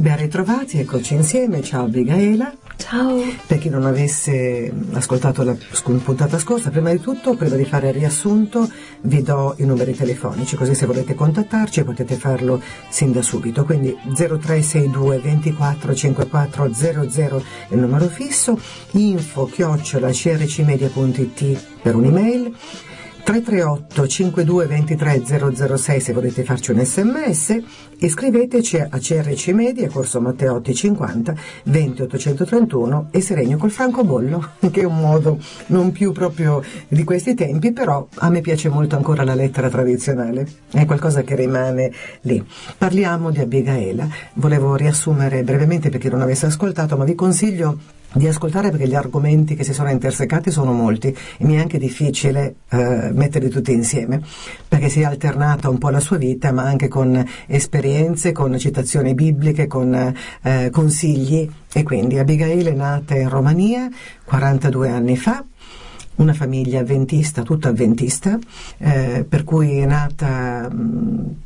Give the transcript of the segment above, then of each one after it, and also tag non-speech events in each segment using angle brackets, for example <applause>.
Ben ritrovati, eccoci insieme, ciao Abigaela. Ciao. Per chi non avesse ascoltato la puntata scorsa, prima di tutto, prima di fare il riassunto, vi do i numeri telefonici, così se volete contattarci potete farlo sin da subito. Quindi 0362 24 54 00 è il numero fisso, info chiocciola crcmedia.it per un'email 338 52 23 006 se volete farci un sms e scriveteci a CRC Media, Corso Matteotti 50 20 831 e Seregno col francobollo, <laughs> che è un modo non più proprio di questi tempi, però a me piace molto ancora la lettera tradizionale, è qualcosa che rimane lì. Parliamo di Abigaela, volevo riassumere brevemente per chi non avesse ascoltato, ma vi consiglio di ascoltare perché gli argomenti che si sono intersecati sono molti e mi è anche difficile eh, metterli tutti insieme perché si è alternata un po' la sua vita ma anche con esperienze, con citazioni bibliche, con eh, consigli. E quindi Abigail è nata in Romania 42 anni fa una famiglia avventista, tutta avventista, eh, per cui è nata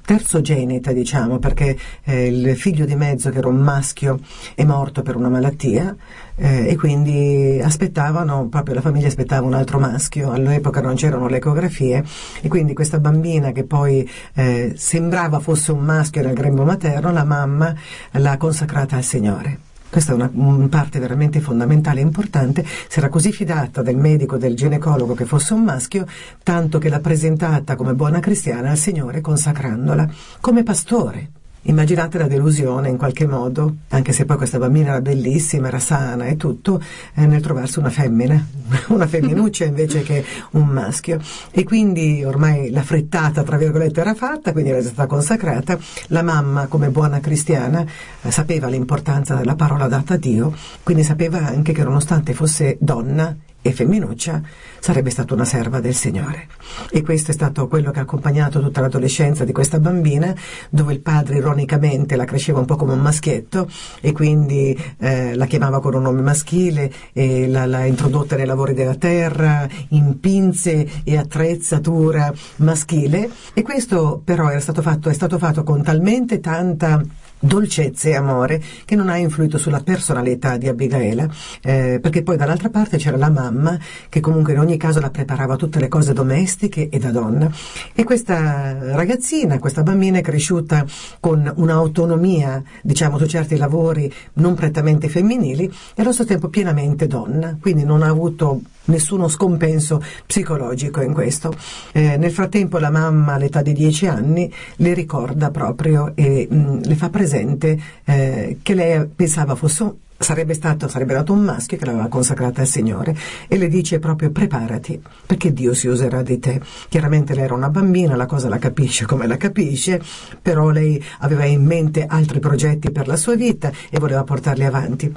terzogenita, diciamo, perché eh, il figlio di mezzo, che era un maschio, è morto per una malattia eh, e quindi aspettavano, proprio la famiglia aspettava un altro maschio, all'epoca non c'erano le ecografie e quindi questa bambina che poi eh, sembrava fosse un maschio nel grembo materno, la mamma l'ha consacrata al Signore. Questa è una, parte veramente fondamentale e importante. Si era così fidata del medico, del ginecologo che fosse un maschio, tanto che l'ha presentata come buona cristiana al Signore consacrandola come pastore. Immaginate la delusione in qualche modo, anche se poi questa bambina era bellissima, era sana e tutto, eh, nel trovarsi una femmina, <laughs> una femminuccia invece che un maschio. E quindi ormai la frittata, tra virgolette, era fatta, quindi era stata consacrata. La mamma, come buona cristiana, eh, sapeva l'importanza della parola data a Dio, quindi sapeva anche che nonostante fosse donna e femminuccia sarebbe stata una serva del Signore. E questo è stato quello che ha accompagnato tutta l'adolescenza di questa bambina, dove il padre ironicamente la cresceva un po' come un maschietto e quindi eh, la chiamava con un nome maschile e la, l'ha introdotta nei lavori della terra, in pinze e attrezzatura maschile. E questo però era stato fatto, è stato fatto con talmente tanta dolcezza e amore che non ha influito sulla personalità di Abigaela, eh, perché poi dall'altra parte c'era la mamma che comunque in ogni caso la preparava tutte le cose domestiche e da donna. E questa ragazzina, questa bambina è cresciuta con un'autonomia, diciamo, su certi lavori non prettamente femminili e allo stesso tempo pienamente donna, quindi non ha avuto nessuno scompenso psicologico in questo. Eh, nel frattempo la mamma all'età di dieci anni le ricorda proprio e mh, le fa presente eh, che lei pensava fosse sarebbe stato, sarebbe dato un maschio che l'aveva consacrata al Signore e le dice proprio preparati perché Dio si userà di te. Chiaramente lei era una bambina, la cosa la capisce come la capisce, però lei aveva in mente altri progetti per la sua vita e voleva portarli avanti.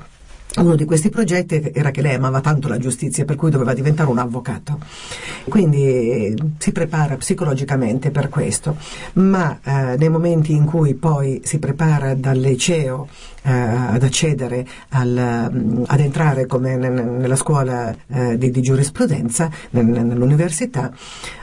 Uno di questi progetti era che lei amava tanto la giustizia, per cui doveva diventare un avvocato. Quindi eh, si prepara psicologicamente per questo, ma eh, nei momenti in cui poi si prepara dal liceo eh, ad accedere al, mm, ad entrare come nella scuola eh, di, di, giurisprudenza, nell'università,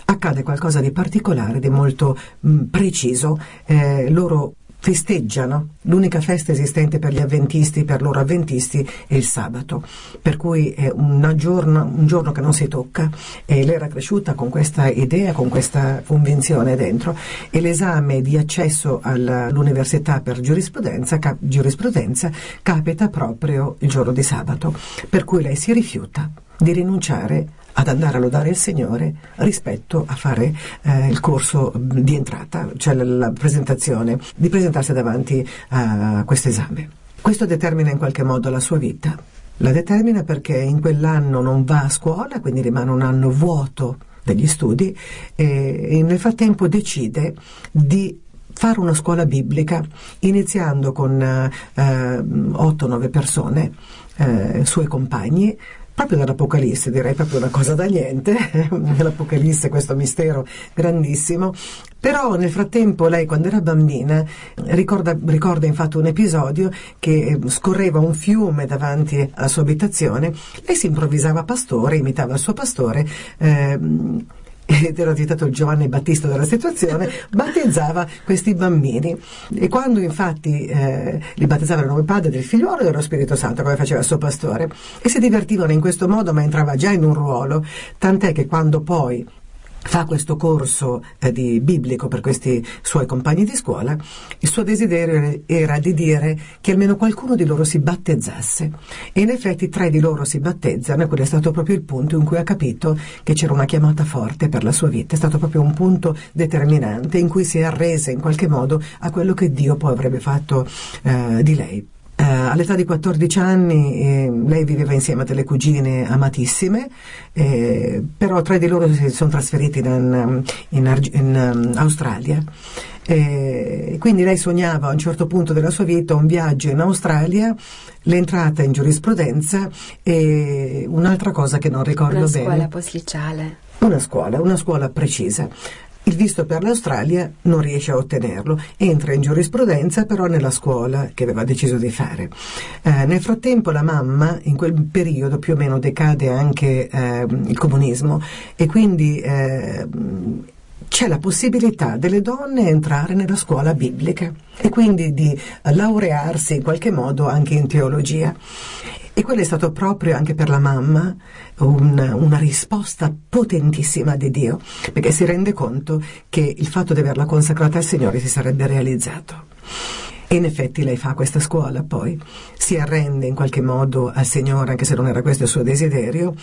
accade qualcosa di particolare, di molto mh, mm, preciso. Eh, loro festeggiano. L'unica festa esistente per gli avventisti, per loro avventisti, è il sabato. Per cui è giorno, un giorno che non si tocca e lei era cresciuta con questa idea, con questa convinzione dentro e l'esame di accesso all'università per giurisprudenza, cap- giurisprudenza capita proprio il giorno di sabato. Per cui lei si rifiuta di rinunciare ad andare a lodare il Signore rispetto a fare eh, il corso di entrata, cioè la, la presentazione, di presentarsi davanti a questo esame. Questo determina in qualche modo la sua vita. La determina perché in quell'anno non va a scuola, quindi rimane un anno vuoto degli studi e nel frattempo decide di fare una scuola biblica iniziando con eh, 8-9 persone, eh, suoi compagni, proprio dall'Apocalisse, direi proprio una cosa da niente, <laughs> nell'Apocalisse questo mistero grandissimo, però nel frattempo lei quando era bambina ricorda, ricorda infatti un episodio che scorreva un fiume davanti alla sua abitazione, lei si improvvisava pastore, imitava il suo pastore, ehm, ed era diventato Giovanni Battista della situazione, battezzava questi bambini. E quando infatti eh, li battezzava il nome padre del figliuolo e dello Spirito Santo, come faceva il suo pastore, e si divertivano in questo modo, ma entrava già in un ruolo, tant'è che quando poi fa questo corso eh, di biblico per questi suoi compagni di scuola, il suo desiderio era di dire che almeno qualcuno di loro si battezzasse. E in effetti tre di loro si battezzano e quello è stato proprio il punto in cui ha capito che c'era una chiamata forte per la sua vita. È stato proprio un punto determinante in cui si è arresa in qualche modo a quello che Dio poi avrebbe fatto eh, di lei. Uh, all'età di 14 anni eh, lei viveva insieme a delle cugine amatissime, eh, però tre di loro si sono trasferiti in, in, in um, Australia. Eh, quindi lei sognava a un certo punto della sua vita un viaggio in Australia, l'entrata in giurisprudenza e un'altra cosa che non ricordo una bene. Una scuola postlicale. Una scuola, una scuola precisa. Il visto per l'Australia non riesce a ottenerlo, entra in giurisprudenza però nella scuola che aveva deciso di fare. Eh, nel frattempo la mamma, in quel periodo più o meno decade anche eh, il comunismo e quindi eh, c'è la possibilità delle donne entrare nella scuola biblica e quindi di laurearsi in qualche modo anche in teologia. E quello è stato proprio anche per la mamma un, una risposta potentissima di Dio, perché si rende conto che il fatto di averla consacrata al Signore si sarebbe realizzato. E in effetti lei fa questa scuola poi, si arrende in qualche modo al Signore, anche se non era questo il suo desiderio,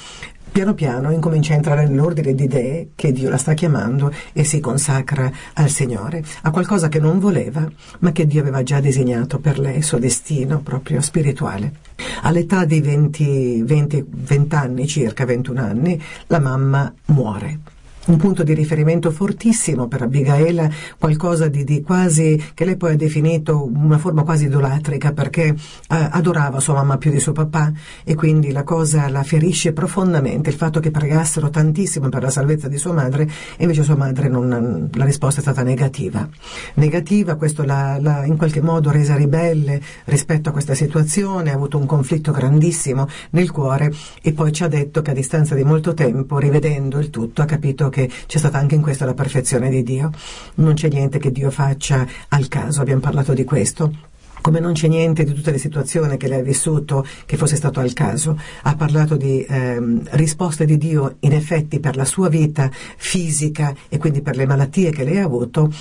piano piano incomincia a entrare nell'ordine di idee che Dio la sta chiamando e si consacra al Signore, a qualcosa che non voleva, ma che Dio aveva già disegnato per lei, il suo destino proprio spirituale. All'età di 20, 20, 20 anni, circa 21 anni, la mamma muore un punto di riferimento fortissimo per Abigail, qualcosa di, di, quasi, che lei poi ha definito una forma quasi idolatrica perché eh, adorava sua mamma più di suo papà e quindi la cosa la ferisce profondamente, il fatto che pregassero tantissimo per la salvezza di sua madre e invece sua madre non, la risposta è stata negativa. Negativa, questo l'ha, in qualche modo resa ribelle rispetto a questa situazione, ha avuto un conflitto grandissimo nel cuore e poi ci ha detto che a distanza di molto tempo, rivedendo il tutto, ha capito che c'è stata anche in questo la perfezione di Dio. Non c'è niente che Dio faccia al caso, abbiamo parlato di questo come non c'è niente di tutte le situazioni che lei ha vissuto che fosse stato al caso. Ha parlato di ehm, risposte di Dio in effetti per la sua vita fisica e quindi per le malattie che lei ha avuto,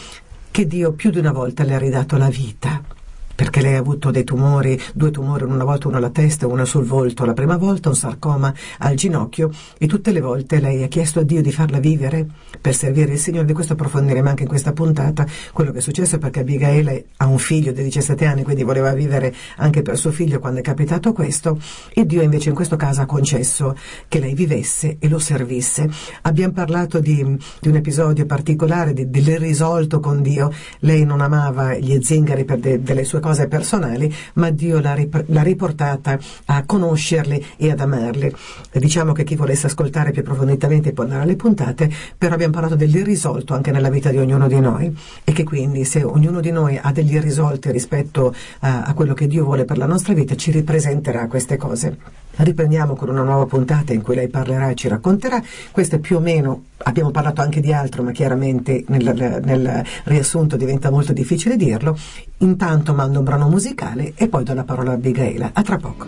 che Dio più di una volta le ha ridato la vita perché lei ha avuto dei tumori, due tumori, una volta uno alla testa uno sul volto, la prima volta un sarcoma al ginocchio e tutte le volte lei ha chiesto a Dio di farla vivere per servire il Signore. Di questo approfondiremo anche in questa puntata quello che è successo perché Abigail ha un figlio di 17 anni, quindi voleva vivere anche per suo figlio quando è capitato questo e Dio invece in questo caso ha concesso che lei vivesse e lo servisse. Abbiamo parlato di, di un episodio particolare di, dell'irrisolto con Dio. Lei non amava gli zingari per de, delle sue cose cose personali, ma Dio l'ha, rip- l'ha riportata a conoscerli e ad amarli. Diciamo che chi volesse ascoltare più approfonditamente può andare alle puntate, però abbiamo parlato dell'irrisolto anche nella vita di ognuno di noi e che quindi se ognuno di noi ha degli irrisolti rispetto a, a quello che Dio vuole per la nostra vita, ci ripresenterà queste cose. Riprendiamo con una nuova puntata in cui lei parlerà e ci racconterà. Questo è più o meno, abbiamo parlato anche di altro, ma chiaramente nel, nel riassunto diventa molto difficile dirlo. Intanto mando un brano musicale e poi do la parola a Abigail. A tra poco.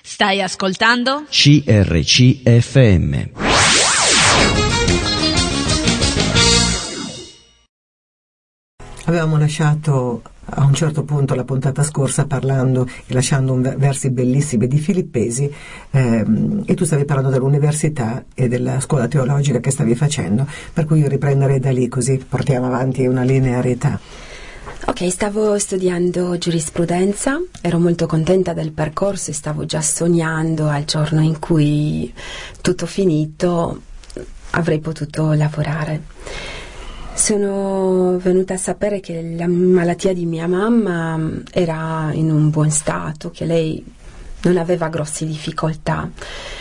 Stai ascoltando? CRCFM. Avevamo lasciato a un certo punto la puntata scorsa parlando e lasciando versi bellissimi di Filippesi ehm, e tu stavi parlando dell'università e della scuola teologica che stavi facendo, per cui io riprenderei da lì così portiamo avanti una linearità. Ok, stavo studiando giurisprudenza, ero molto contenta del percorso e stavo già sognando al giorno in cui tutto finito avrei potuto lavorare. Sono venuta a sapere che la malattia di mia mamma era in un buon stato, che lei non aveva grosse difficoltà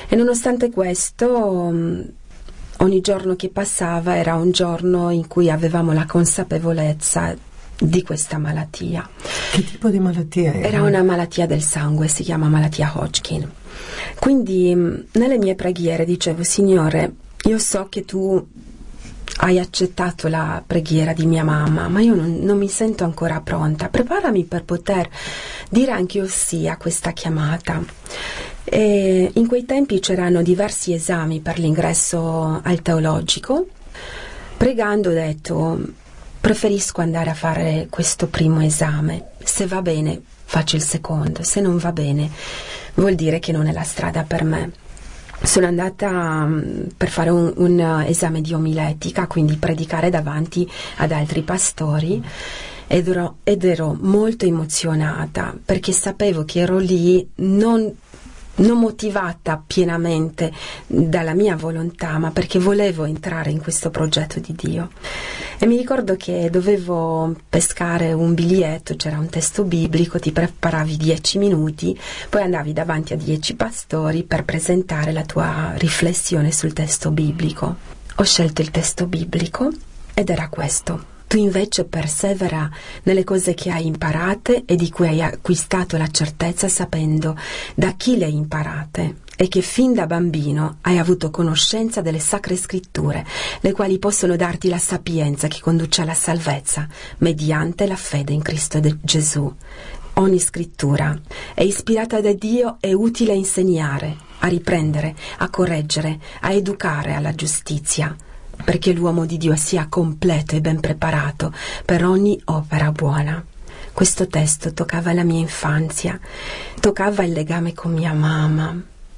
e nonostante questo ogni giorno che passava era un giorno in cui avevamo la consapevolezza di questa malattia. Che tipo di malattia era? Era una malattia del sangue, si chiama malattia Hodgkin. Quindi nelle mie preghiere dicevo, Signore, io so che tu hai accettato la preghiera di mia mamma, ma io non, non, mi sento ancora pronta. Preparami per poter dire anche io sì a questa chiamata. E in quei tempi c'erano diversi esami per l'ingresso al teologico. Pregando ho detto, preferisco andare a fare questo primo esame. Se va bene, faccio il secondo. Se non va bene, vuol dire che non è la strada per me sono andata um, per fare un, un uh, esame di omiletica, quindi predicare davanti ad altri pastori. Ed ero, ed ero molto emozionata perché sapevo che ero lì non non motivata pienamente dalla mia volontà, ma perché volevo entrare in questo progetto di Dio. E mi ricordo che dovevo pescare un biglietto, c'era un testo biblico, ti preparavi dieci minuti, poi andavi davanti a dieci pastori per presentare la tua riflessione sul testo biblico. Ho scelto il testo biblico ed era questo. Tu invece persevera nelle cose che hai imparate e di cui hai acquistato la certezza sapendo da chi le hai imparate e che fin da bambino hai avuto conoscenza delle sacre scritture, le quali possono darti la sapienza che conduce alla salvezza mediante la fede in Cristo Gesù. Ogni scrittura è ispirata da Dio e utile a insegnare, a riprendere, a correggere, a educare alla giustizia perché l'uomo di Dio sia completo e ben preparato per ogni opera buona. Questo testo toccava la mia infanzia, toccava il legame con mia mamma,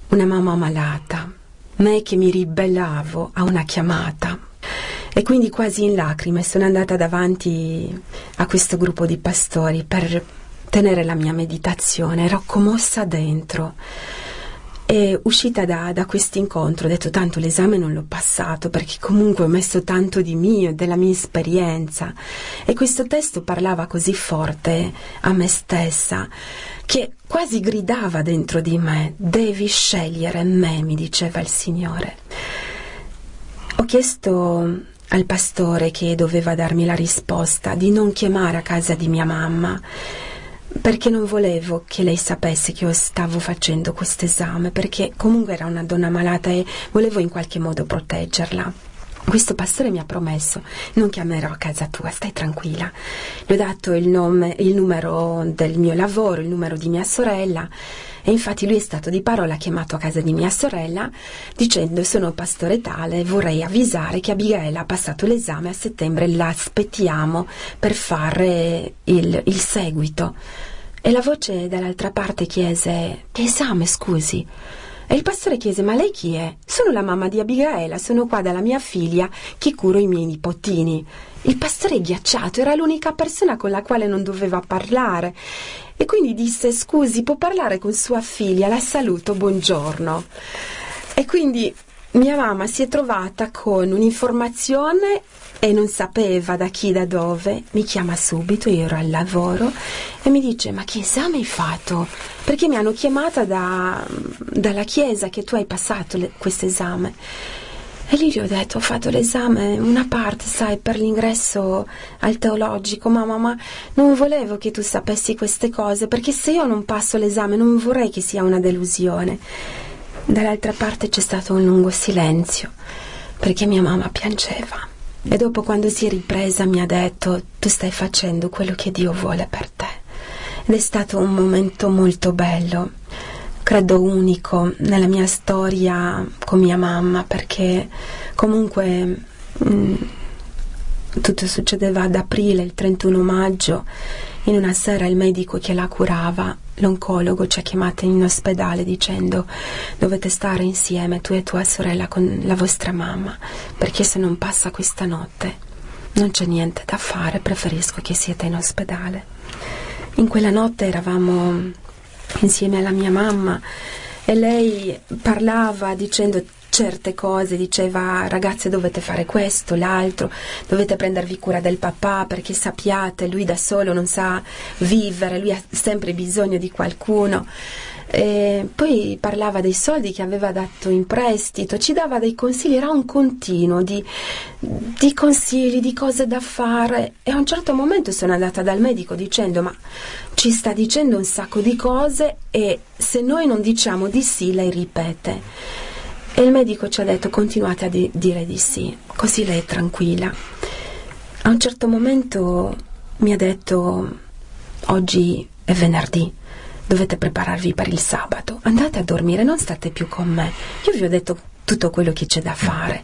una mamma malata, me che mi ribellavo a una chiamata. E quindi quasi in lacrime sono andata davanti a questo gruppo di pastori per tenere la mia meditazione, ero commossa dentro e uscita da, da questo incontro ho detto tanto l'esame non l'ho passato perché comunque ho messo tanto di mio, della mia esperienza e questo testo parlava così forte a me stessa che quasi gridava dentro di me devi scegliere me, mi diceva il Signore. Ho chiesto al pastore che doveva darmi la risposta di non chiamare a casa di mia mamma perché non volevo che lei sapesse che io stavo facendo questo esame, perché comunque era una donna malata e volevo in qualche modo proteggerla. Questo pastore mi ha promesso, non chiamerò a casa tua, stai tranquilla. Le ho dato il, nome, il numero del mio lavoro, il numero di mia sorella e infatti lui è stato di parola chiamato a casa di mia sorella dicendo sono pastore tale, vorrei avvisare che Abigail ha passato l'esame a settembre, l'aspettiamo per fare il, il seguito. E la voce dall'altra parte chiese che esame scusi? E il pastore chiese: Ma lei chi è? Sono la mamma di Abigaela, sono qua dalla mia figlia che curo i miei nipotini. Il pastore ghiacciato era l'unica persona con la quale non doveva parlare e quindi disse scusi, può parlare con sua figlia, la saluto, buongiorno. E quindi mia mamma si è trovata con un'informazione e non sapeva da chi, da dove, mi chiama subito, io ero al lavoro e mi dice ma che esame hai fatto? Perché mi hanno chiamata da, dalla chiesa che tu hai passato questo esame. E lì gli ho detto, ho fatto l'esame, una parte, sai, per l'ingresso al teologico, mamma, ma non volevo che tu sapessi queste cose, perché se io non passo l'esame non vorrei che sia una delusione. Dall'altra parte c'è stato un lungo silenzio, perché mia mamma piangeva. E dopo, quando si è ripresa, mi ha detto, tu stai facendo quello che Dio vuole per te. Ed è stato un momento molto bello credo unico nella mia storia con mia mamma perché comunque mh, mm, tutto succedeva ad aprile, il 31 maggio. In una sera il medico che la curava, l'oncologo, ci ha chiamate in ospedale dicendo dovete stare insieme tu e tua sorella con la vostra mamma perché se non passa questa notte non c'è niente da fare, preferisco che siete in ospedale. In quella notte eravamo insieme alla mia mamma e lei parlava dicendo certe cose, diceva ragazze dovete fare questo, l'altro, dovete prendervi cura del papà perché sappiate, lui da solo non sa vivere, lui ha sempre bisogno di qualcuno. E poi parlava dei soldi che aveva dato in prestito, ci dava dei consigli, era un continuo di, di, consigli, di cose da fare e a un certo momento sono andata dal medico dicendo ma ci sta dicendo un sacco di cose e se noi non diciamo di sì lei ripete. E il medico ci ha detto continuate a di- dire di sì, così lei è tranquilla. A un certo momento mi ha detto oggi è venerdì dovete prepararvi per il sabato, andate a dormire, non state più con me. Io vi ho detto tutto quello che c'è da fare.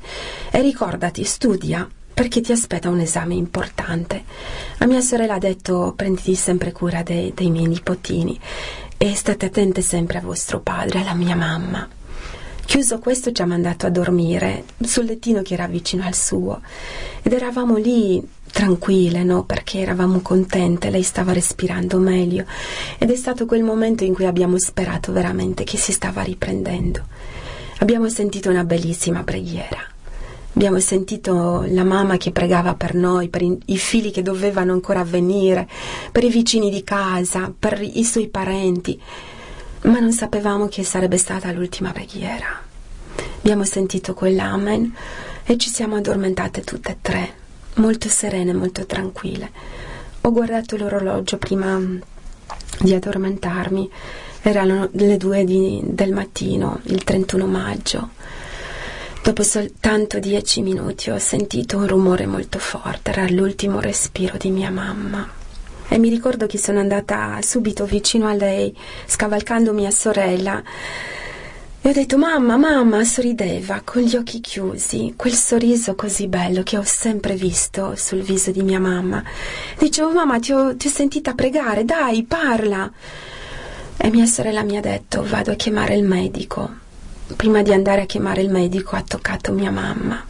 E ricordati, studia, perché ti aspetta un esame importante. A mia sorella ha detto prenditi sempre cura dei, dei miei nipotini e state attente sempre a vostro padre, alla mia mamma. Chiuso questo ci ha mandato a dormire sul lettino che era vicino al suo ed eravamo lì tranquille, no? Perché eravamo contente, lei stava respirando meglio ed è stato quel momento in cui abbiamo sperato veramente che si stava riprendendo. Abbiamo sentito una bellissima preghiera. Abbiamo sentito la mamma che pregava per noi, per i, figli che dovevano ancora venire, per i vicini di casa, per i suoi parenti, ma non sapevamo che sarebbe stata l'ultima preghiera. Abbiamo sentito quell'amen e ci siamo addormentate tutte e tre molto serene, molto tranquille. Ho guardato l'orologio prima di addormentarmi, erano le due di, del mattino, il 31 maggio. Dopo soltanto dieci minuti ho sentito un rumore molto forte, era l'ultimo respiro di mia mamma. E mi ricordo che sono andata subito vicino a lei, scavalcando mia sorella, e ho detto mamma, mamma, sorrideva con gli occhi chiusi, quel sorriso così bello che ho sempre visto sul viso di mia mamma. Dicevo mamma, ti ho, ti ho sentita pregare, dai, parla. E mia sorella mi ha detto vado a chiamare il medico. Prima di andare a chiamare il medico ha toccato mia mamma.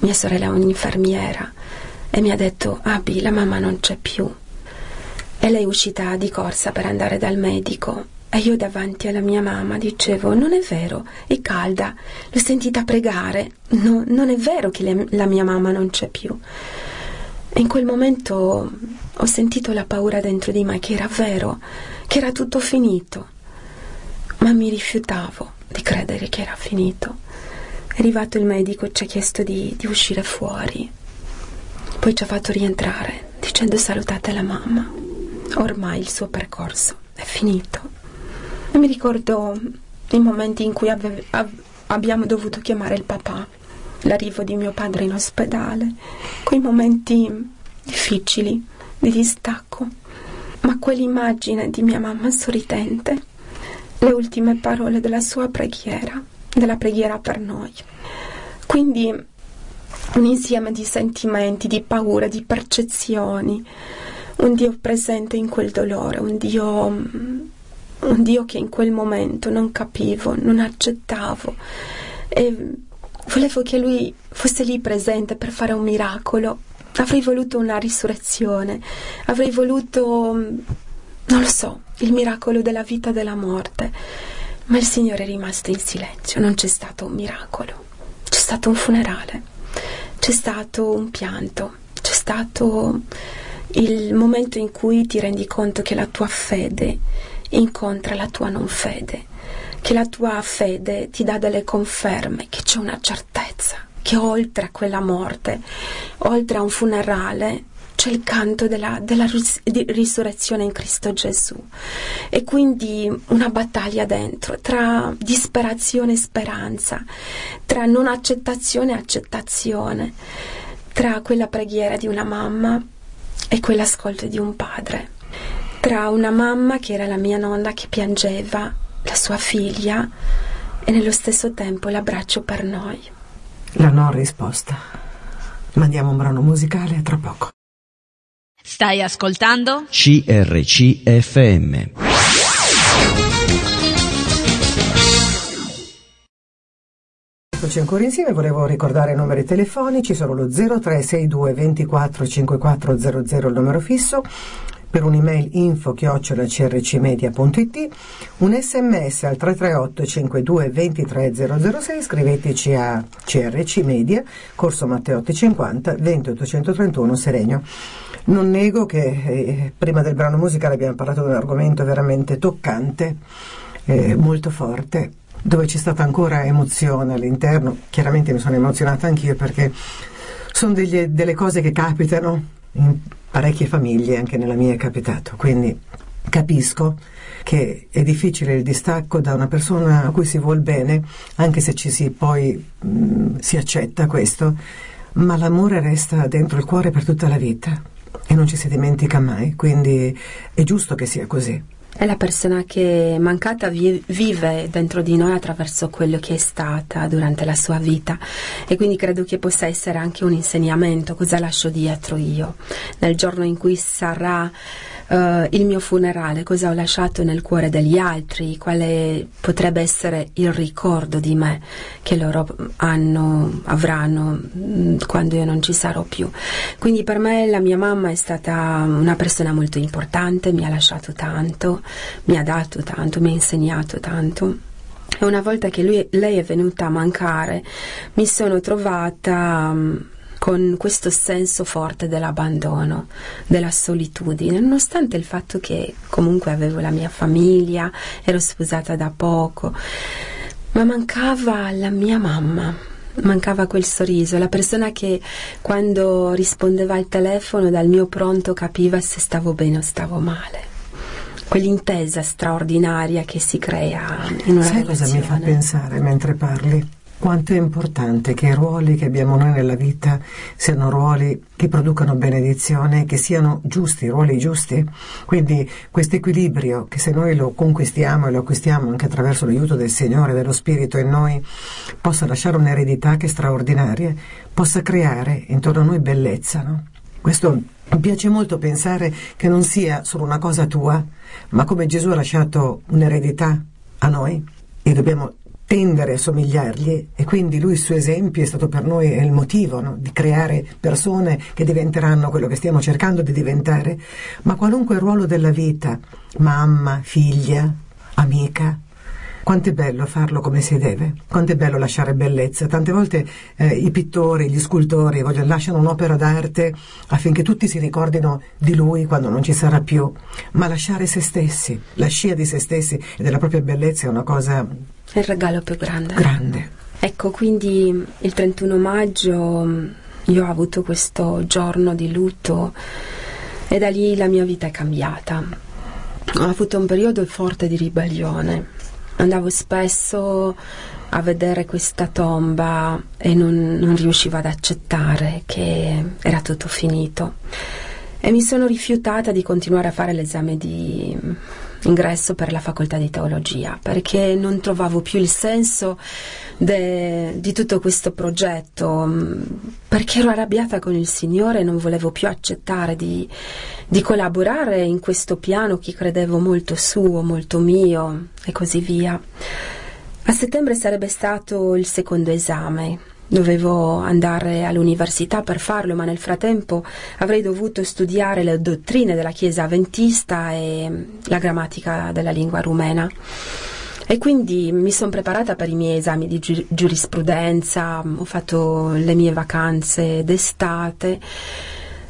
Mia sorella è un'infermiera e mi ha detto Abi, la mamma non c'è più. E lei uscita di corsa per andare dal medico e io davanti alla mia mamma dicevo, non è vero, è calda, l'ho sentita pregare, no, non è vero che le, la mia mamma non c'è più. E in quel momento ho sentito la paura dentro di me che era vero, che era tutto finito, ma mi rifiutavo di credere che era finito. È arrivato il medico e ci ha chiesto di, di uscire fuori, poi ci ha fatto rientrare dicendo salutate la mamma. Ormai il suo percorso è finito. E mi ricordo i momenti in cui ave- av- abbiamo dovuto chiamare il papà, l'arrivo di mio padre in ospedale, quei momenti difficili di distacco, ma quell'immagine di mia mamma sorridente, le ultime parole della sua preghiera, della preghiera per noi. Quindi un insieme di sentimenti, di paura, di percezioni, un Dio presente in quel dolore, un Dio un Dio che in quel momento non capivo, non accettavo. E volevo che Lui fosse lì presente per fare un miracolo. Avrei voluto una risurrezione, avrei voluto, non lo so, il miracolo della vita e della morte, ma il Signore è rimasto in silenzio, non c'è stato un miracolo, c'è stato un funerale, c'è stato un pianto, c'è stato il momento in cui ti rendi conto che la tua fede incontra la tua non fede, che la tua fede ti dà delle conferme, che c'è una certezza, che oltre a quella morte, oltre a un funerale, c'è il canto della, della ris- risurrezione in Cristo Gesù. E quindi una battaglia dentro tra disperazione e speranza, tra non accettazione e accettazione, tra quella preghiera di una mamma e quell'ascolto di un padre tra una mamma che era la mia nonna che piangeva la sua figlia e nello stesso tempo l'abbraccio per noi. La non risposta. Mandiamo un brano musicale a tra poco. Stai ascoltando? CRCFM. Eccoci ancora insieme, volevo ricordare i numeri telefonici, sono lo 0362 24 5400 il numero fisso, per un'email info crcmedia.it, un sms al 338 52 23 006, scriveteci a CRC Media, Corso Matteotti 50, 20 831 Seregno. Non nego che eh, prima del brano musicale abbiamo parlato di un argomento veramente toccante, eh, molto forte, dove c'è stata ancora emozione all'interno. Chiaramente mi sono emozionata anch'io perché sono degli, delle cose che capitano in parecchie famiglie, anche nella mia è capitato, quindi capisco che è difficile il distacco da una persona a cui si vuol bene, anche se ci si poi mh, mm, si accetta questo, ma l'amore resta dentro il cuore per tutta la vita e non ci si dimentica mai, quindi è giusto che sia così. È la persona che mancata vi- vive dentro di noi attraverso quello che è stata durante la sua vita. E quindi credo che possa essere anche un insegnamento, cosa lascio dietro io. Nel giorno in cui sarà uh, il mio funerale, cosa ho lasciato nel cuore degli altri, quale potrebbe essere il ricordo di me che loro hanno, avranno mm, quando io non ci sarò più. Quindi per me la mia mamma è stata una persona molto importante, mi ha lasciato tanto, mi ha dato tanto, mi ha insegnato tanto. E una volta che lui, lei è venuta a mancare, mi sono trovata um, con questo senso forte dell'abbandono, della solitudine, nonostante il fatto che comunque avevo la mia famiglia, ero sposata da poco, ma mancava la mia mamma. Mancava quel sorriso, la persona che quando rispondeva al telefono dal mio pronto capiva se stavo bene o stavo male quell'intesa straordinaria che si crea in una Sai relazione. cosa mi fa pensare mentre parli? Quanto è importante che i ruoli che abbiamo noi nella vita siano ruoli che producano benedizione, che siano giusti, ruoli giusti. Quindi questo equilibrio che se noi lo conquistiamo e lo acquistiamo anche attraverso l'aiuto del Signore, dello Spirito in noi, possa lasciare un'eredità che è straordinaria, possa creare intorno a noi bellezza. No? Questo mi piace molto pensare che non sia solo una cosa tua, ma come Gesù ha lasciato un'eredità a noi e dobbiamo tendere a somigliargli e quindi lui il suo esempio è stato per noi il motivo no? di creare persone che diventeranno quello che stiamo cercando di diventare, ma qualunque ruolo della vita, mamma, figlia, amica, quanto è bello farlo come si deve, quanto è bello lasciare bellezza. Tante volte eh, i pittori, gli scultori voglio, lasciano un'opera d'arte affinché tutti si ricordino di lui quando non ci sarà più, ma lasciare se stessi, la scia di se stessi e della propria bellezza è una cosa il regalo più grande. Grande. Ecco, quindi il 31 maggio mm, io ho avuto questo giorno di lutto e da lì la mia vita è cambiata. Ho avuto un periodo forte di ribellione. Andavo spesso a vedere questa tomba e non, non riuscivo ad accettare che era tutto finito. E mi sono rifiutata di continuare a fare l'esame di ingresso per la facoltà di teologia perché non trovavo più il senso de, di tutto questo progetto mm, perché ero arrabbiata con il Signore e non volevo più accettare di, di collaborare in questo piano che credevo molto suo, molto mio e così via. A settembre sarebbe stato il secondo esame Dovevo andare all'università per farlo, ma nel frattempo avrei dovuto studiare le dottrine della Chiesa avventista e la grammatica della lingua rumena. E quindi mi sono preparata per i miei esami di gi- giurisprudenza, ho fatto le mie vacanze d'estate,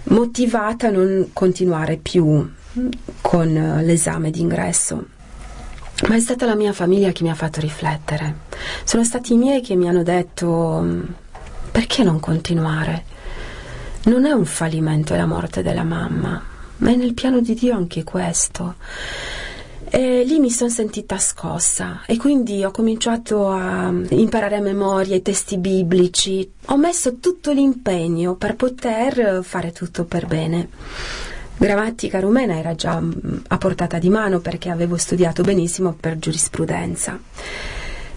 motivata a non continuare più con l'esame d'ingresso. Ma è stata la mia famiglia che mi ha fatto riflettere. Sono stati i miei che mi hanno detto mm, perché non continuare? Non è un fallimento la morte della mamma, ma è nel piano di Dio anche questo. E lì mi sono sentita scossa e quindi ho cominciato a imparare a memoria i testi biblici. Ho messo tutto l'impegno per poter fare tutto per bene. Grammatica rumena era già mm, a portata di mano perché avevo studiato benissimo per giurisprudenza.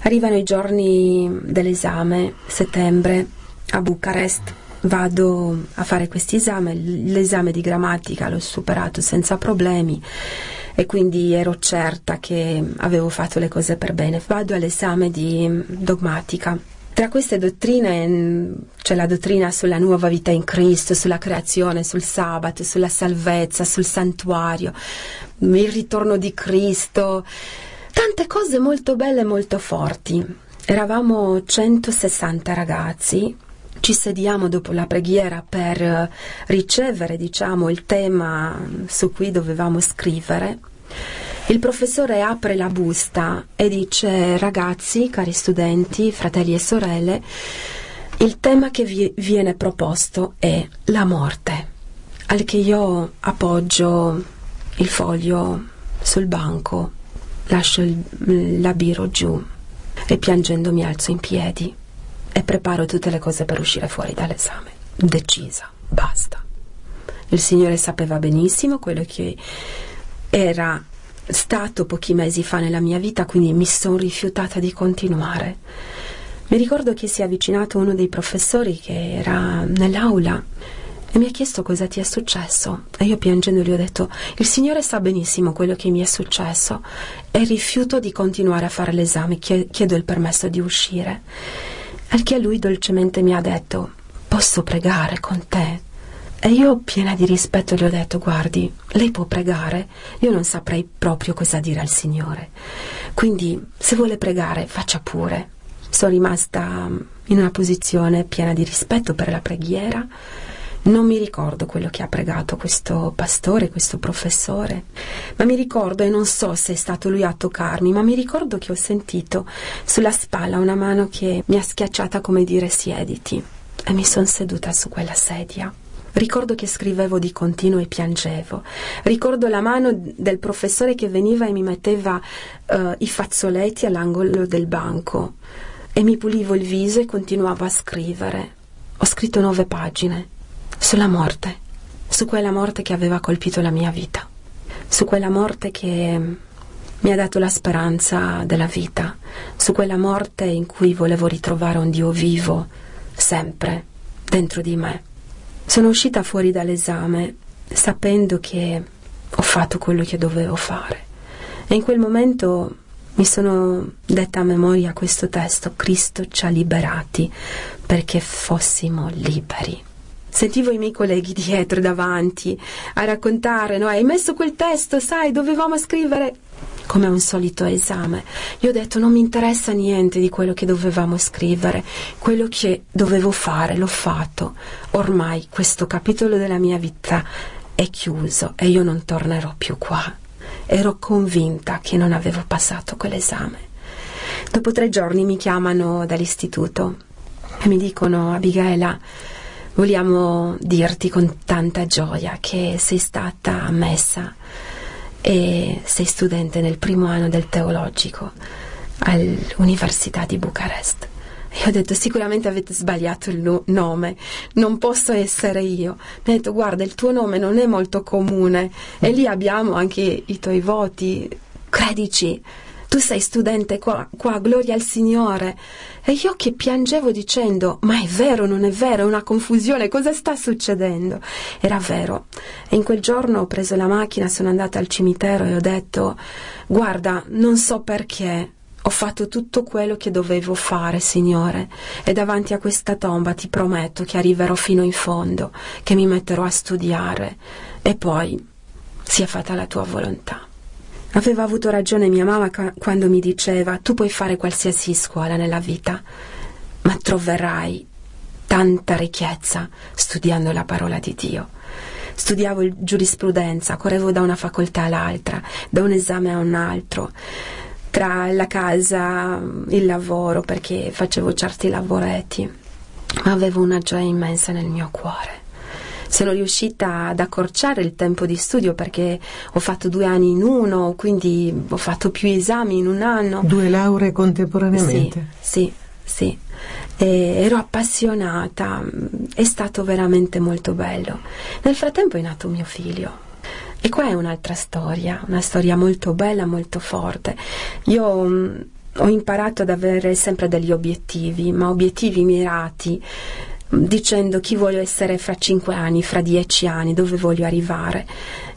Arrivano i giorni dell'esame, settembre, a Bucarest. Vado a fare questo esame, l'esame di grammatica l'ho superato senza problemi e quindi ero certa che avevo fatto le cose per bene. Vado all'esame di dogmatica Tra queste dottrine mm, c'è la dottrina sulla nuova vita in Cristo, sulla creazione, sul sabato, sulla salvezza, sul santuario, il ritorno di Cristo, tante cose molto belle e molto forti. Eravamo 160 ragazzi, ci sediamo dopo la preghiera per ricevere, diciamo, il tema su cui dovevamo scrivere. Il professore apre la busta e dice ragazzi, cari studenti, fratelli e sorelle, il tema che vi viene proposto è la morte. Al che io appoggio il foglio sul banco, lascio il, la biro giù e piangendo mi alzo in piedi e preparo tutte le cose per uscire fuori dall'esame. Decisa, basta. Il Signore sapeva benissimo quello che era stato pochi mesi fa nella mia vita, quindi mi sono rifiutata di continuare. Mi ricordo che si è avvicinato uno dei professori che era nell'aula e mi ha chiesto cosa ti è successo e io piangendo gli ho detto il Signore sa benissimo quello che mi è successo e rifiuto di continuare a fare l'esame, chiedo il permesso di uscire. Al che lui dolcemente mi ha detto posso pregare con te? E io, piena di rispetto, le ho detto: Guardi, lei può pregare, io non saprei proprio cosa dire al Signore. Quindi, se vuole pregare, faccia pure. Sono rimasta in una posizione piena di rispetto per la preghiera. Non mi ricordo quello che ha pregato questo pastore, questo professore, ma mi ricordo, e non so se è stato lui a toccarmi, ma mi ricordo che ho sentito sulla spalla una mano che mi ha schiacciata come dire siediti e mi sono seduta su quella sedia. Ricordo che scrivevo di continuo e piangevo. Ricordo la mano del professore che veniva e mi metteva uh, i fazzoletti all'angolo del banco e mi pulivo il viso e continuavo a scrivere. Ho scritto nove pagine sulla morte, su quella morte che aveva colpito la mia vita, su quella morte che mi ha dato la speranza della vita, su quella morte in cui volevo ritrovare un Dio vivo, sempre, dentro di me. Sono uscita fuori dall'esame sapendo che ho fatto quello che dovevo fare e in quel momento mi sono detta a memoria questo testo, Cristo ci ha liberati perché fossimo liberi. Sentivo i miei colleghi dietro davanti a raccontare, no? Hai messo quel testo, sai, dovevamo scrivere come un solito esame. Io ho detto non mi interessa niente di quello che dovevamo scrivere, quello che dovevo fare l'ho fatto. Ormai questo capitolo della mia vita è chiuso e io non tornerò più qua. Ero convinta che non avevo passato quell'esame. Dopo tre giorni mi chiamano dall'istituto e mi dicono Abigaila, vogliamo dirti con tanta gioia che sei stata ammessa e sei studente nel primo anno del teologico all'Università di Bucarest. E ho detto sicuramente avete sbagliato il nome, non posso essere io. Mi ha detto guarda il tuo nome non è molto comune e lì abbiamo anche i tuoi voti, credici tu sei studente qua, qua, gloria al Signore. E io che piangevo dicendo, ma è vero, non è vero, è una confusione, cosa sta succedendo? Era vero. E in quel giorno ho preso la macchina, sono andata al cimitero e ho detto, guarda, non so perché, ho fatto tutto quello che dovevo fare, Signore, e davanti a questa tomba ti prometto che arriverò fino in fondo, che mi metterò a studiare e poi sia fatta la tua volontà. Aveva avuto ragione mia mamma quando mi diceva tu puoi fare qualsiasi scuola nella vita, ma troverai tanta ricchezza studiando la parola di Dio. Studiavo giurisprudenza, correvo da una facoltà all'altra, da un esame a un altro, tra la casa, il lavoro, perché facevo certi lavoretti, avevo una gioia immensa nel mio cuore sono riuscita ad accorciare il tempo di studio perché ho fatto due anni in uno, quindi ho fatto più esami in un anno. Due lauree contemporaneamente? Sì, sì, sì. Ero appassionata, è stato veramente molto bello. Nel frattempo è nato mio figlio. E qua è un'altra storia, una storia molto bella, molto forte. Io mh, ho imparato ad avere sempre degli obiettivi, ma obiettivi mirati dicendo chi voglio essere fra cinque anni, fra dieci anni, dove voglio arrivare.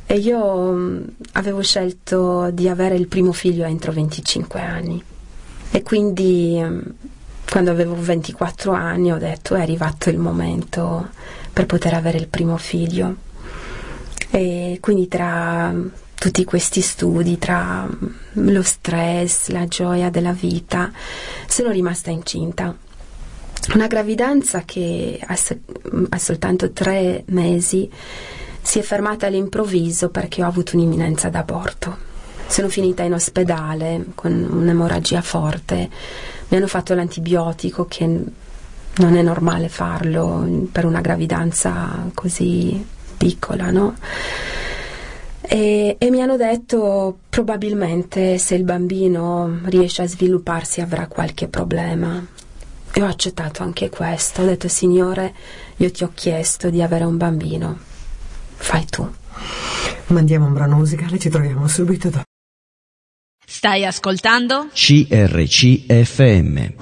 E io mm, avevo scelto di avere il primo figlio entro 25 anni. E quindi mm, quando avevo 24 anni ho detto è arrivato il momento per poter avere il primo figlio. E quindi tra tutti questi studi, tra lo stress, la gioia della vita, sono rimasta incinta. Una gravidanza che ha, ha soltanto tre mesi si è fermata all'improvviso perché ho avuto un'imminenza d'aborto. Sono finita in ospedale con un'emorragia forte, mi hanno fatto l'antibiotico che non è normale farlo per una gravidanza così piccola, no? E, e, mi hanno detto probabilmente se il bambino riesce a svilupparsi avrà qualche problema. E ho accettato anche questo, ho detto Signore, io ti ho chiesto di avere un bambino, fai tu. Mandiamo un brano musicale, ci troviamo subito dopo. Stai ascoltando? CRCFM.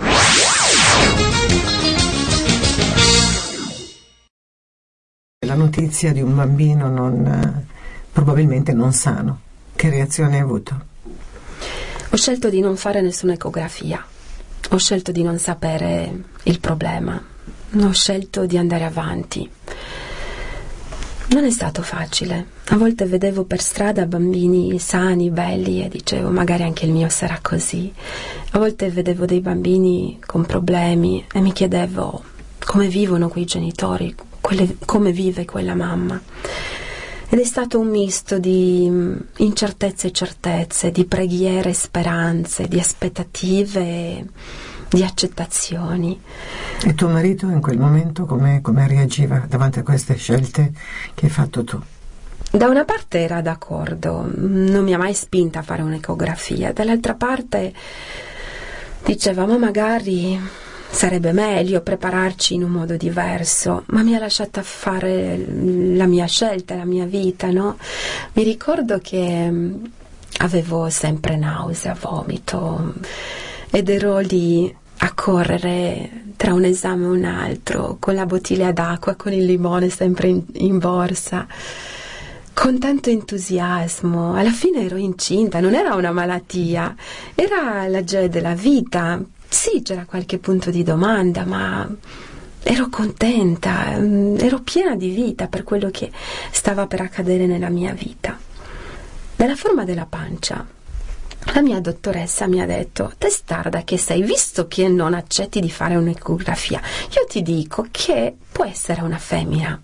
La notizia di un bambino non, probabilmente non sano. Che reazione hai avuto? Ho scelto di non fare nessuna ecografia. Ho scelto di non sapere il problema. Ho scelto di andare avanti. Non è stato facile. A volte vedevo per strada bambini sani, belli e dicevo magari anche il mio sarà così. A volte vedevo dei bambini con problemi e mi chiedevo come vivono quei genitori, quelle, come vive quella mamma. Ed è stato un misto di mm, incertezze e certezze, di preghiere e speranze, di aspettative di accettazioni. E tuo marito in quel momento come, come reagiva davanti a queste scelte che hai fatto tu? Da una parte era d'accordo, non mi ha mai spinta a fare un'ecografia, dall'altra parte diceva ma magari sarebbe meglio prepararci in un modo diverso, ma mi ha lasciata fare la mia scelta, la mia vita, no? Mi ricordo che mm, avevo sempre nausea, vomito ed ero lì a correre tra un esame e un altro, con la bottiglia d'acqua, con il limone sempre in, in borsa con tanto entusiasmo. Alla fine ero incinta, non era una malattia, era la gioia della vita. Sì, c'era qualche punto di domanda, ma ero contenta, mm, ero piena di vita per quello che stava per accadere nella mia vita. Nella forma della pancia la mia dottoressa mi ha detto, testarda che sei, visto che non accetti di fare un'ecografia, io ti dico che può essere una femmina.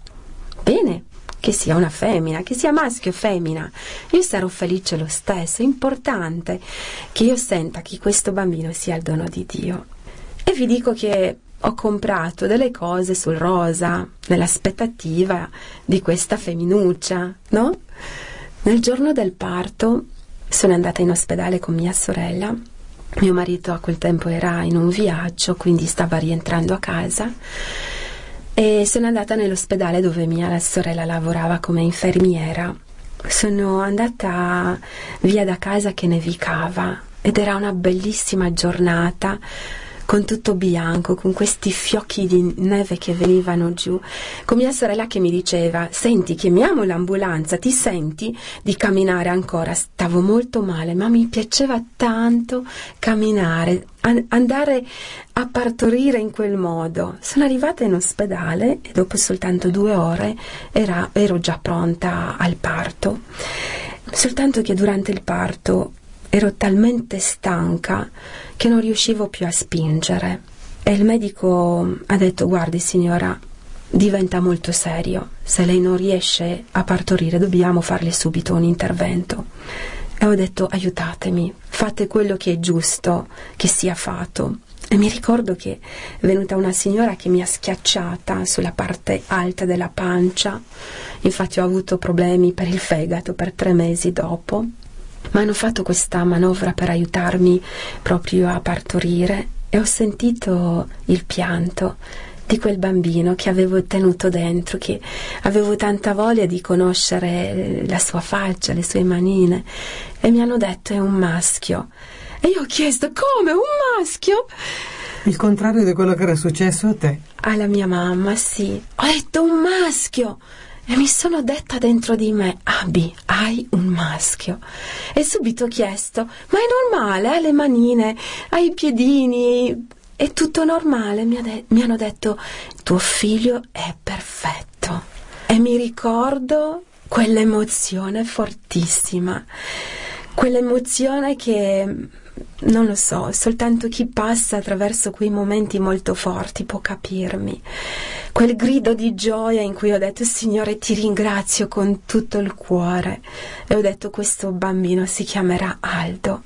Bene, che sia una femmina, che sia maschio o femmina, io sarò felice lo stesso, è importante che io senta che questo bambino sia il dono di Dio. E vi dico che ho comprato delle cose sul rosa, nell'aspettativa di questa femminuccia, no? Nel giorno del parto sono andata in ospedale con mia sorella. Mio marito a quel tempo era in un viaggio, quindi stava rientrando a casa. E sono andata nell'ospedale dove mia sorella lavorava come infermiera. Sono andata via da casa che nevicava ed era una bellissima giornata con tutto bianco, con questi fiocchi di neve che venivano giù, con mia sorella che mi diceva, senti, chiamiamo l'ambulanza, ti senti di camminare ancora? Stavo molto male, ma mi piaceva tanto camminare, andare a partorire in quel modo. Sono arrivata in ospedale e dopo soltanto due ore era, ero già pronta al parto. Soltanto che durante il parto ero talmente stanca che non riuscivo più a spingere. E il medico ha detto: Guardi, signora, diventa molto serio. Se lei non riesce a partorire, dobbiamo farle subito un intervento. E ho detto: Aiutatemi, fate quello che è giusto che sia fatto. E mi ricordo che è venuta una signora che mi ha schiacciata sulla parte alta della pancia. Infatti ho avuto problemi per il fegato per tre mesi dopo ma hanno fatto questa manovra per aiutarmi proprio a partorire e ho sentito il pianto di quel bambino che avevo tenuto dentro, che avevo tanta voglia di conoscere la sua faccia, le sue manine e mi hanno detto è un maschio. E io ho chiesto come un maschio? Il contrario di quello che era successo a te. Alla mia mamma, sì. Ho detto un maschio. E mi sono detta dentro di me, Abi, hai un maschio. E subito ho chiesto, ma è normale, ha le manine, ha i piedini, è tutto normale, mi, de- mi hanno detto tuo figlio è perfetto. E mi ricordo quell'emozione fortissima, quell'emozione che non lo so, soltanto chi passa attraverso quei momenti molto forti può capirmi. Quel grido di gioia in cui ho detto Signore ti ringrazio con tutto il cuore. E ho detto questo bambino si chiamerà Aldo.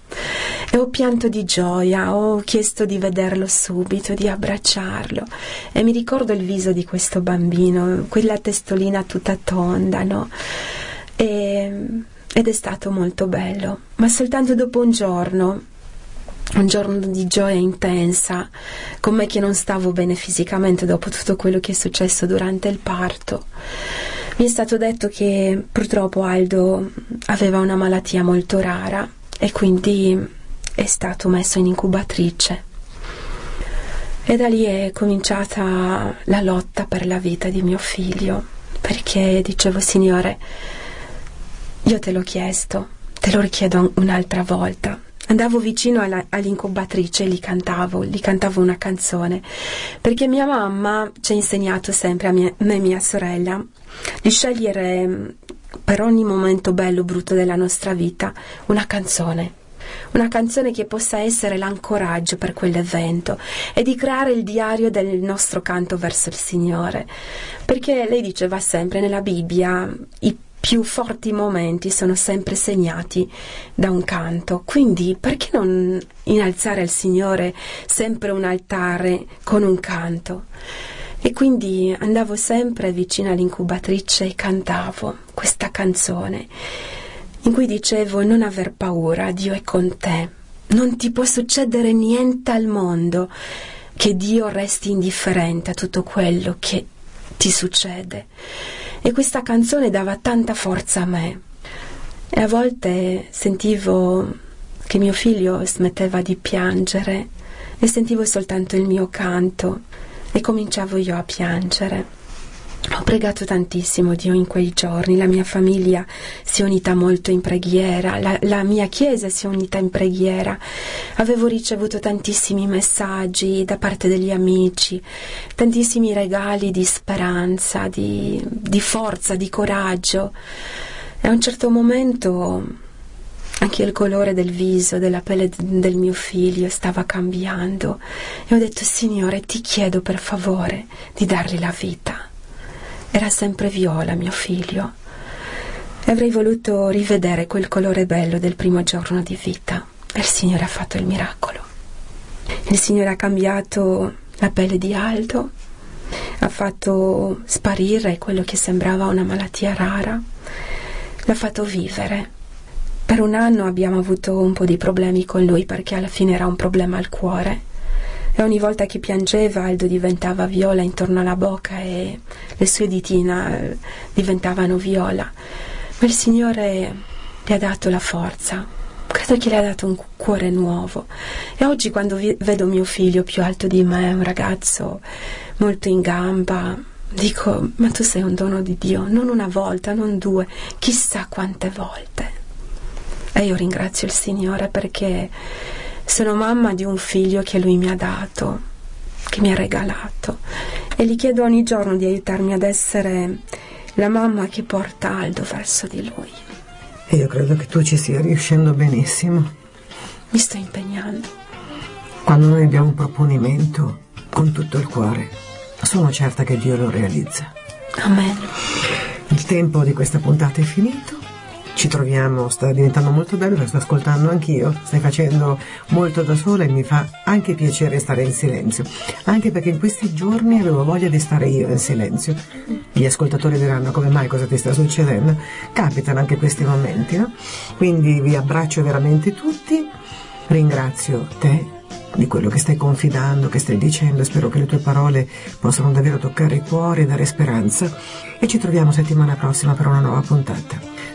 E ho pianto di gioia, ho chiesto di vederlo subito, di abbracciarlo. E mi ricordo il viso di questo bambino, quella testolina tutta tonda, no? E, ed è stato molto bello, ma soltanto dopo un giorno un giorno di gioia intensa, con me che non stavo bene fisicamente dopo tutto quello che è successo durante il parto. Mi è stato detto che purtroppo Aldo aveva una malattia molto rara e quindi è stato messo in incubatrice. E da lì è cominciata la lotta per la vita di mio figlio, perché dicevo, Signore, io te l'ho chiesto, te lo richiedo un'altra volta, andavo vicino alla, all'incubatrice e gli cantavo, gli cantavo una canzone, perché mia mamma ci ha insegnato sempre a me e mia sorella di scegliere per ogni momento bello o brutto della nostra vita una canzone. Una canzone che possa essere l'ancoraggio per quell'evento e di creare il diario del nostro canto verso il Signore. Perché lei diceva sempre nella Bibbia i più forti momenti sono sempre segnati da un canto. Quindi perché non innalzare al Signore sempre un altare con un canto? E quindi andavo sempre vicino all'incubatrice e cantavo questa canzone in cui dicevo non aver paura, Dio è con te, non ti può succedere niente al mondo che Dio resti indifferente a tutto quello che ti succede e questa canzone dava tanta forza a me. E a volte sentivo che mio figlio smetteva di piangere e sentivo soltanto il mio canto e cominciavo io a piangere. Ho pregato tantissimo Dio in quei giorni, la mia famiglia si è unita molto in preghiera, la, la, mia chiesa si è unita in preghiera, avevo ricevuto tantissimi messaggi da parte degli amici, tantissimi regali di speranza, di, di forza, di coraggio. E a un certo momento anche il colore del viso, della pelle del mio figlio stava cambiando e ho detto Signore ti chiedo per favore di dargli la vita era sempre viola, mio figlio. Avrei voluto rivedere quel colore bello del primo giorno di vita. E il Signore ha fatto il miracolo. Il Signore ha cambiato la pelle di Aldo, ha fatto sparire quello che sembrava una malattia rara, l'ha fatto vivere. Per un anno abbiamo avuto un po' di problemi con lui perché alla fine era un problema al cuore e ogni volta che piangeva Aldo diventava viola intorno alla bocca e le sue ditine eh, diventavano viola. Ma il Signore gli ha dato la forza, credo che gli ha dato un cuore nuovo. E oggi quando vi- vedo mio figlio più alto di me, un ragazzo molto in gamba, dico, ma tu sei un dono di Dio, non una volta, non due, chissà quante volte. E io ringrazio il Signore perché sono mamma di un figlio che lui mi ha dato, che mi ha regalato e gli chiedo ogni giorno di aiutarmi ad essere la mamma che porta Aldo verso di lui. E io credo che tu ci stia riuscendo benissimo. Mi sto impegnando. Quando noi abbiamo un proponimento con tutto il cuore, sono certa che Dio lo realizza. Amen. Il tempo di questa puntata è finito ci troviamo, sta diventando molto bello, la sto ascoltando anch'io, stai facendo molto da sola e mi fa anche piacere stare in silenzio, anche perché in questi giorni avevo voglia di stare io in silenzio. Gli ascoltatori diranno come mai cosa ti sta succedendo, capitano anche questi momenti, no? Quindi vi abbraccio veramente tutti, ringrazio te di quello che stai confidando, che stai dicendo. Spero che le tue parole possano davvero toccare i cuori e dare speranza. E ci troviamo settimana prossima per una nuova puntata.